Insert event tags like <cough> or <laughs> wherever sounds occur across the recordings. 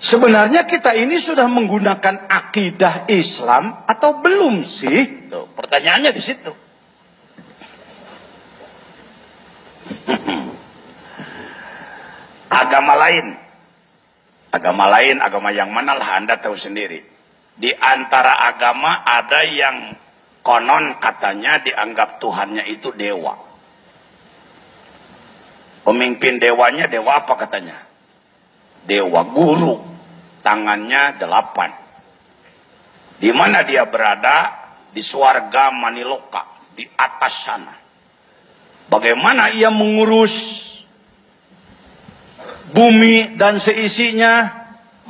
Sebenarnya kita ini sudah menggunakan akidah Islam atau belum sih? Tuh, pertanyaannya di situ. agama lain. Agama lain, agama yang mana lah Anda tahu sendiri. Di antara agama ada yang konon katanya dianggap Tuhannya itu dewa. Pemimpin dewanya dewa apa katanya? Dewa guru. Tangannya delapan. Di mana dia berada? Di suarga Maniloka. Di atas sana. Bagaimana ia mengurus bumi dan seisinya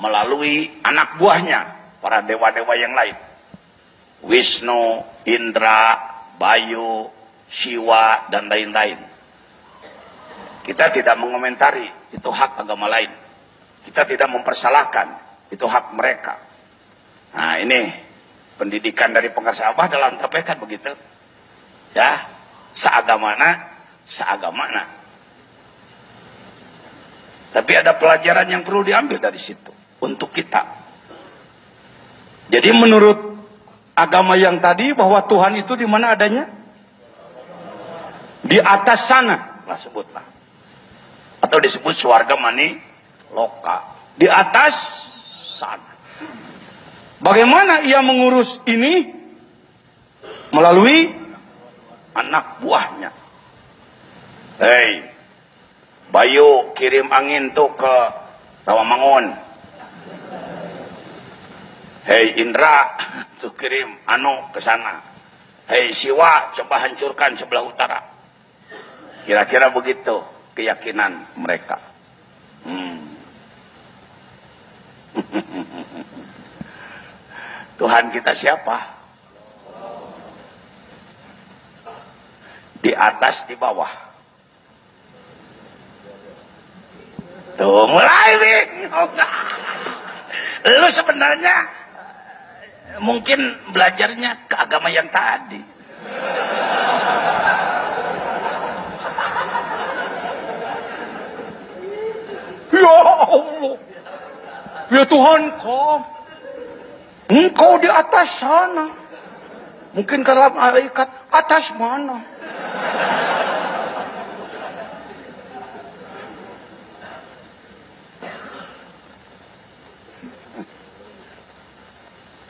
melalui anak buahnya, para dewa-dewa yang lain. Wisnu, Indra, Bayu, Siwa, dan lain-lain. Kita tidak mengomentari, itu hak agama lain. Kita tidak mempersalahkan, itu hak mereka. Nah ini pendidikan dari pengasah Abah dalam TPK begitu. Ya, seagamana, seagamana. Tapi ada pelajaran yang perlu diambil dari situ untuk kita. Jadi menurut agama yang tadi bahwa Tuhan itu di mana adanya? Di atas sana, lah sebutlah. Atau disebut suarga mani loka. Di atas sana. Bagaimana ia mengurus ini? Melalui anak buahnya. Hei, Bayu kirim angin tuh ke Rawamangun. Hei Indra, <laughs> tuh kirim anu ke sana. Hei Siwa, coba hancurkan sebelah utara. Kira-kira begitu keyakinan mereka. Hmm. <laughs> Tuhan kita siapa? Di atas, di bawah. Tuh mulai bingung. Lu sebenarnya mungkin belajarnya ke agama yang tadi. <laughs> Ya Allah. Ya Tuhan kau. Engkau di atas sana. Mungkin kalau malaikat atas mana?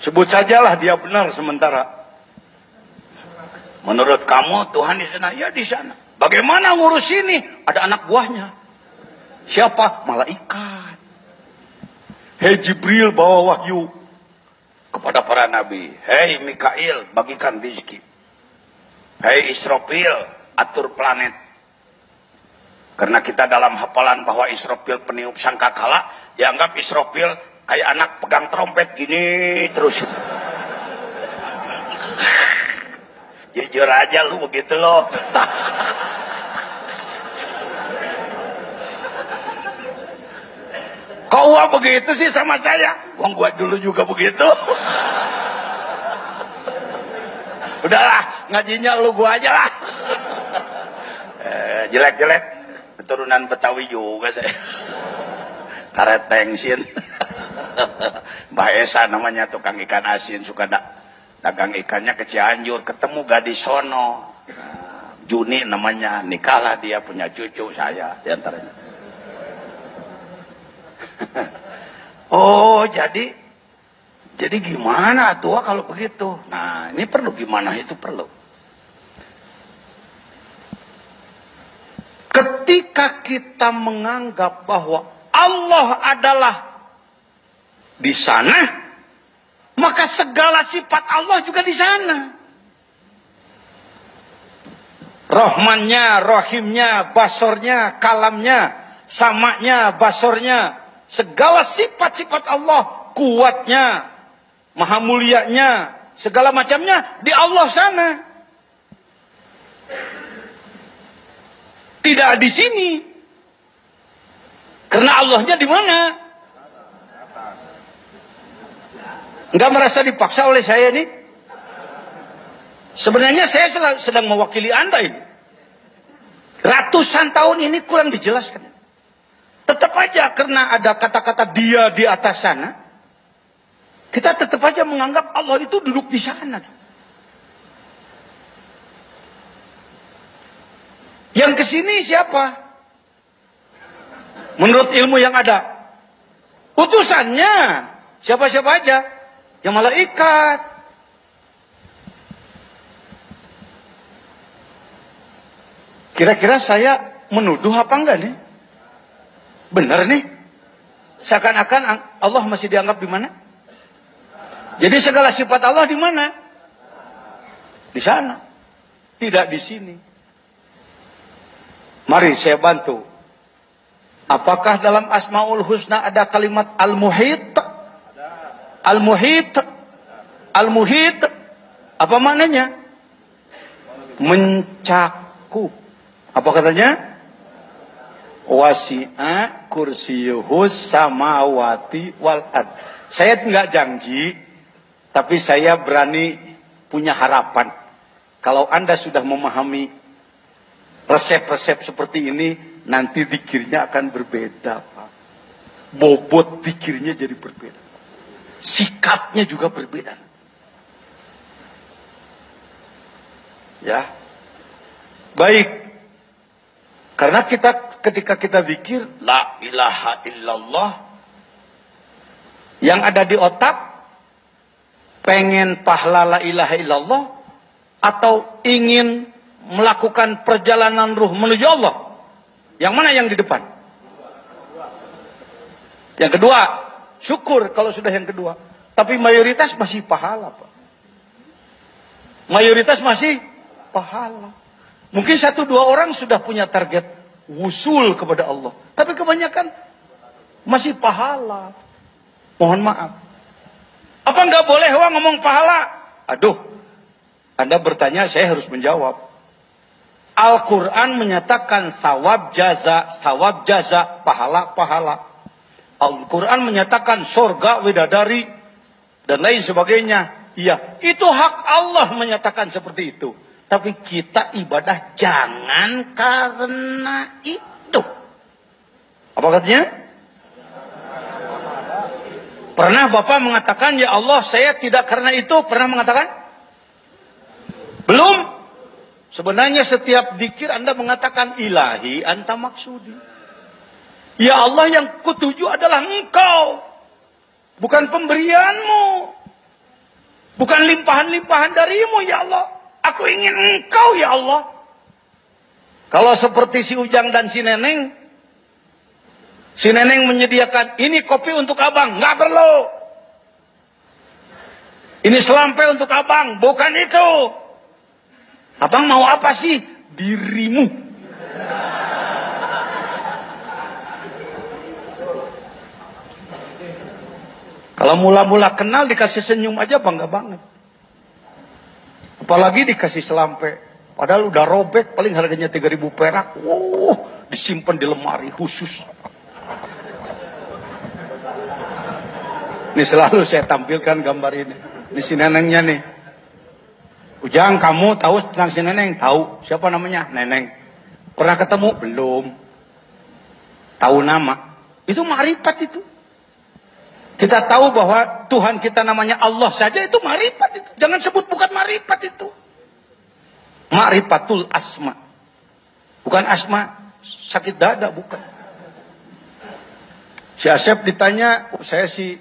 Sebut sajalah dia benar sementara. Menurut kamu Tuhan di sana? Ya di sana. Bagaimana ngurus ini? Ada anak buahnya. Siapa? Malaikat. Hei Jibril bawa wahyu kepada para nabi. Hei Mikail bagikan rezeki. Hei Israfil atur planet. Karena kita dalam hafalan bahwa Israfil peniup sangkakala, dianggap Israfil kayak anak pegang trompet gini terus <laughs> jujur aja lu begitu loh <laughs> kau begitu sih sama saya? Uang gua dulu juga begitu. <laughs> Udahlah ngajinya lu gua aja lah. Eh, jelek-jelek. Keturunan Betawi juga saya. <laughs> Karet tengsin <laughs> Mbah Esa namanya tukang ikan asin suka da dagang ikannya ke Cianjur ketemu gadis sono. Nah, Juni namanya nikahlah dia punya cucu saya di antaranya <laughs> oh jadi jadi gimana tua kalau begitu nah ini perlu gimana itu perlu ketika kita menganggap bahwa Allah adalah di sana, maka segala sifat Allah juga di sana. Rohmannya, rohimnya, basornya, kalamnya, samaknya, basornya, segala sifat-sifat Allah, kuatnya, maha mulianya, segala macamnya di Allah sana. Tidak di sini. Karena Allahnya di mana? Enggak merasa dipaksa oleh saya ini? Sebenarnya saya sedang mewakili Anda ini. Ratusan tahun ini kurang dijelaskan. Tetap aja karena ada kata-kata dia di atas sana. Kita tetap aja menganggap Allah itu duduk di sana. Yang ke sini siapa? Menurut ilmu yang ada. Utusannya. Siapa-siapa aja. Yang malaikat. Kira-kira saya menuduh apa enggak nih? Benar nih? Seakan-akan Allah masih dianggap di mana? Jadi segala sifat Allah di mana? Di sana. Tidak di sini. Mari saya bantu. Apakah dalam Asmaul Husna ada kalimat Al-Muhit? Al-Muhit. Al-Muhit. Apa maknanya? Mencakup. Apa katanya? Wasi'a kursiyuhus samawati wal ad. Saya enggak janji, tapi saya berani punya harapan. Kalau Anda sudah memahami resep-resep seperti ini, nanti dikirnya akan berbeda, Pak. Bobot dikirnya jadi berbeda. Sikapnya juga berbeda. Ya. Baik. Karena kita ketika kita zikir la ilaha illallah yang ada di otak pengen pahala la ilaha illallah atau ingin melakukan perjalanan ruh menuju Allah. Yang mana yang di depan? Yang kedua, syukur kalau sudah yang kedua. Tapi mayoritas masih pahala, Pak. Mayoritas masih pahala. Mungkin satu dua orang sudah punya target wusul kepada Allah. Tapi kebanyakan masih pahala. Mohon maaf. Apa nggak boleh wah ngomong pahala? Aduh, Anda bertanya saya harus menjawab. Al-Quran menyatakan sawab jaza, sawab jaza, pahala, pahala. Al-Quran menyatakan surga, widadari, dan lain sebagainya. Iya, itu hak Allah menyatakan seperti itu. Tapi kita ibadah jangan karena itu. Apa katanya? Pernah Bapak mengatakan, ya Allah saya tidak karena itu. Pernah mengatakan? Belum. Sebenarnya setiap dikir Anda mengatakan ilahi anta maksudi. Ya Allah yang kutuju adalah engkau. Bukan pemberianmu. Bukan limpahan-limpahan darimu ya Allah. Aku ingin engkau ya Allah. Kalau seperti si Ujang dan si Neneng. Si Neneng menyediakan ini kopi untuk abang. Nggak perlu. Ini selampe untuk abang. Bukan itu. Abang mau apa sih? Dirimu. Kalau mula-mula kenal dikasih senyum aja bangga banget. Apalagi dikasih selampe. Padahal udah robek, paling harganya 3000 perak. Wow, disimpan di lemari khusus. Ini selalu saya tampilkan gambar ini. Ini si nenengnya nih. Ujang, kamu tahu tentang si neneng? Tahu. Siapa namanya? Neneng. Pernah ketemu? Belum. Tahu nama. Itu marifat itu. Kita tahu bahwa Tuhan kita namanya Allah saja itu marifat itu. Jangan sebut bukan marifat itu. Marifatul asma. Bukan asma sakit dada, bukan. Si Asep ditanya, oh, saya sih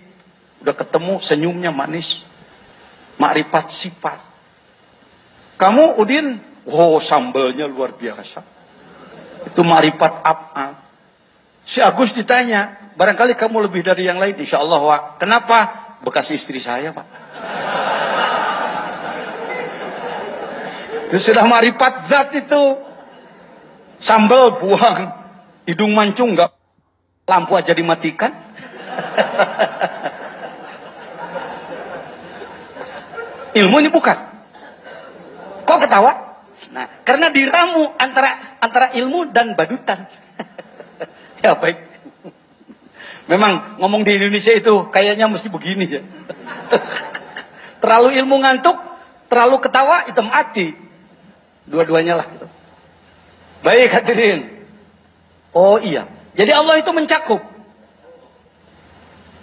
udah ketemu senyumnya manis. Makrifat sifat. Kamu Udin, oh sambelnya luar biasa. Itu makrifat apa? Si Agus ditanya, Barangkali kamu lebih dari yang lain, insya Allah, Wak. Kenapa? Bekas istri saya, Pak. Itu sudah marifat zat itu. Sambal buang. Hidung mancung nggak lampu aja dimatikan. <laughs> Ilmu ini bukan. Kok ketawa? Nah, karena diramu antara antara ilmu dan badutan. Ya baik. Memang ngomong di Indonesia itu kayaknya mesti begini ya. terlalu ilmu ngantuk, terlalu ketawa itu mati. Dua-duanya lah. Gitu. Baik hadirin. Oh iya, Jadi Allah itu mencakup.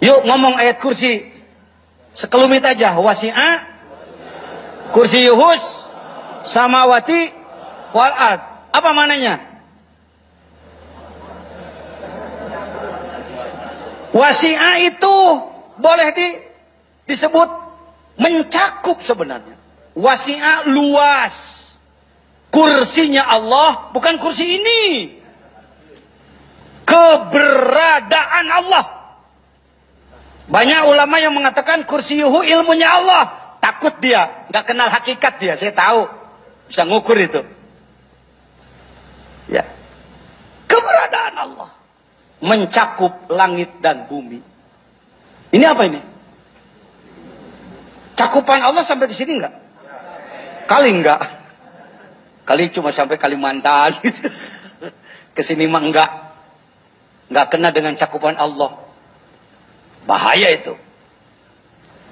Yuk ngomong ayat kursi. Sekelumit aja. Wasi'a. Kursi yuhus. Samawati. Wal ard. Apa mananya? Wasi'a itu boleh di, disebut mencakup sebenarnya. Wasi'a luas. Kursinya Allah bukan kursi ini. Keberadaan Allah. Banyak ulama yang mengatakan kursi yuhu ilmunya Allah. Takut dia, nggak kenal hakikat dia. Saya tahu, bisa ngukur itu. Ya, keberadaan Allah mencakup langit dan bumi. Ini apa ini? Cakupan Allah sampai di sini enggak? Kali enggak. Kali cuma sampai Kalimantan gitu. <laughs> Ke sini mah enggak. Enggak kena dengan cakupan Allah. Bahaya itu.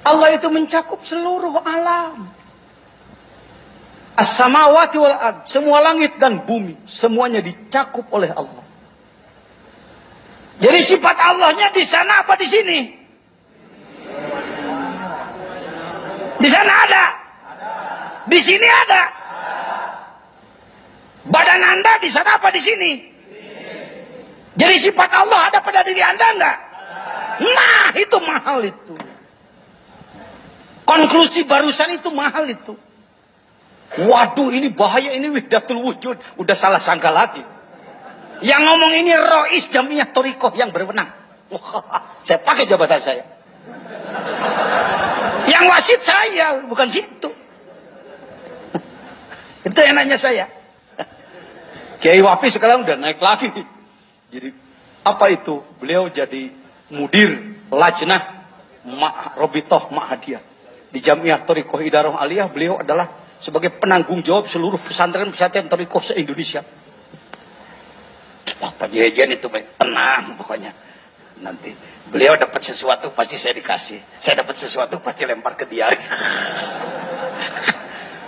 Allah itu mencakup seluruh alam. As-samawati wal ard, semua langit dan bumi, semuanya dicakup oleh Allah. Jadi sifat Allahnya di sana apa di sini? Di sana ada. Di sini ada. Badan Anda di sana apa di sini? Jadi sifat Allah ada pada diri Anda enggak? Nah, itu mahal itu. Konklusi barusan itu mahal itu. Waduh, ini bahaya ini widatul wujud. Udah salah sangka lagi. Yang ngomong ini Rois Jamiah Torikoh yang berwenang. saya pakai jabatan saya. Yang wasit saya, bukan situ. Itu enaknya saya. Kiai Wapi sekarang udah naik lagi. Jadi apa itu? Beliau jadi mudir lajnah Ma Robitoh Ma'hadiyah. Di Jamiah Torikoh Idaroh Aliyah beliau adalah sebagai penanggung jawab seluruh pesantren-pesantren Torikoh se-Indonesia. Pak Jejen itu tenang pokoknya. Nanti beliau dapat sesuatu pasti saya dikasih. Saya dapat sesuatu pasti lempar ke dia. <laughs>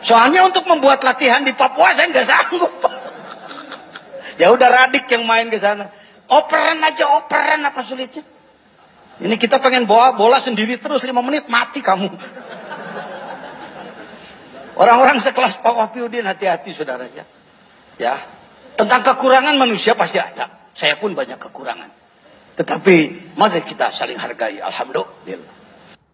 Soalnya untuk membuat latihan di Papua saya nggak sanggup. ya udah Radik yang main ke sana. Operan aja operan apa sulitnya? Ini kita pengen bawa bola sendiri terus lima menit mati kamu. Orang-orang sekelas Pak Wapiudin hati-hati saudaranya. Ya, tentang kekurangan manusia pasti ada. Saya pun banyak kekurangan. Tetapi mari kita saling hargai. Alhamdulillah.